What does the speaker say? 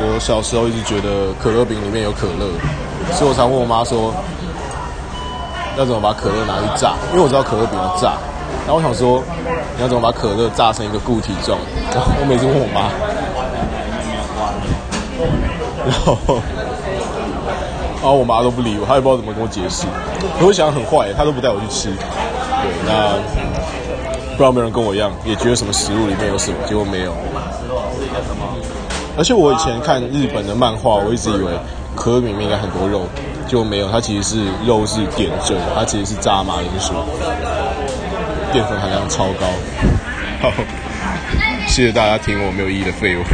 我小时候一直觉得可乐饼里面有可乐，所以我常问我妈说，要怎么把可乐拿去炸？因为我知道可乐饼要炸。然后我想说，你要怎么把可乐炸成一个固体状？然后我每次问我妈，然后，然后我妈都不理我，她也不知道怎么跟我解释。我会想很坏，她都不带我去吃。对，那不知道没有人跟我一样，也觉得什么食物里面有什么，结果没有。而且我以前看日本的漫画，我一直以为可乐饼里面应该很多肉，结果没有，它其实是肉是点缀，它其实是炸马铃薯，淀粉含量超高。好，谢谢大家听我没有意义的废话。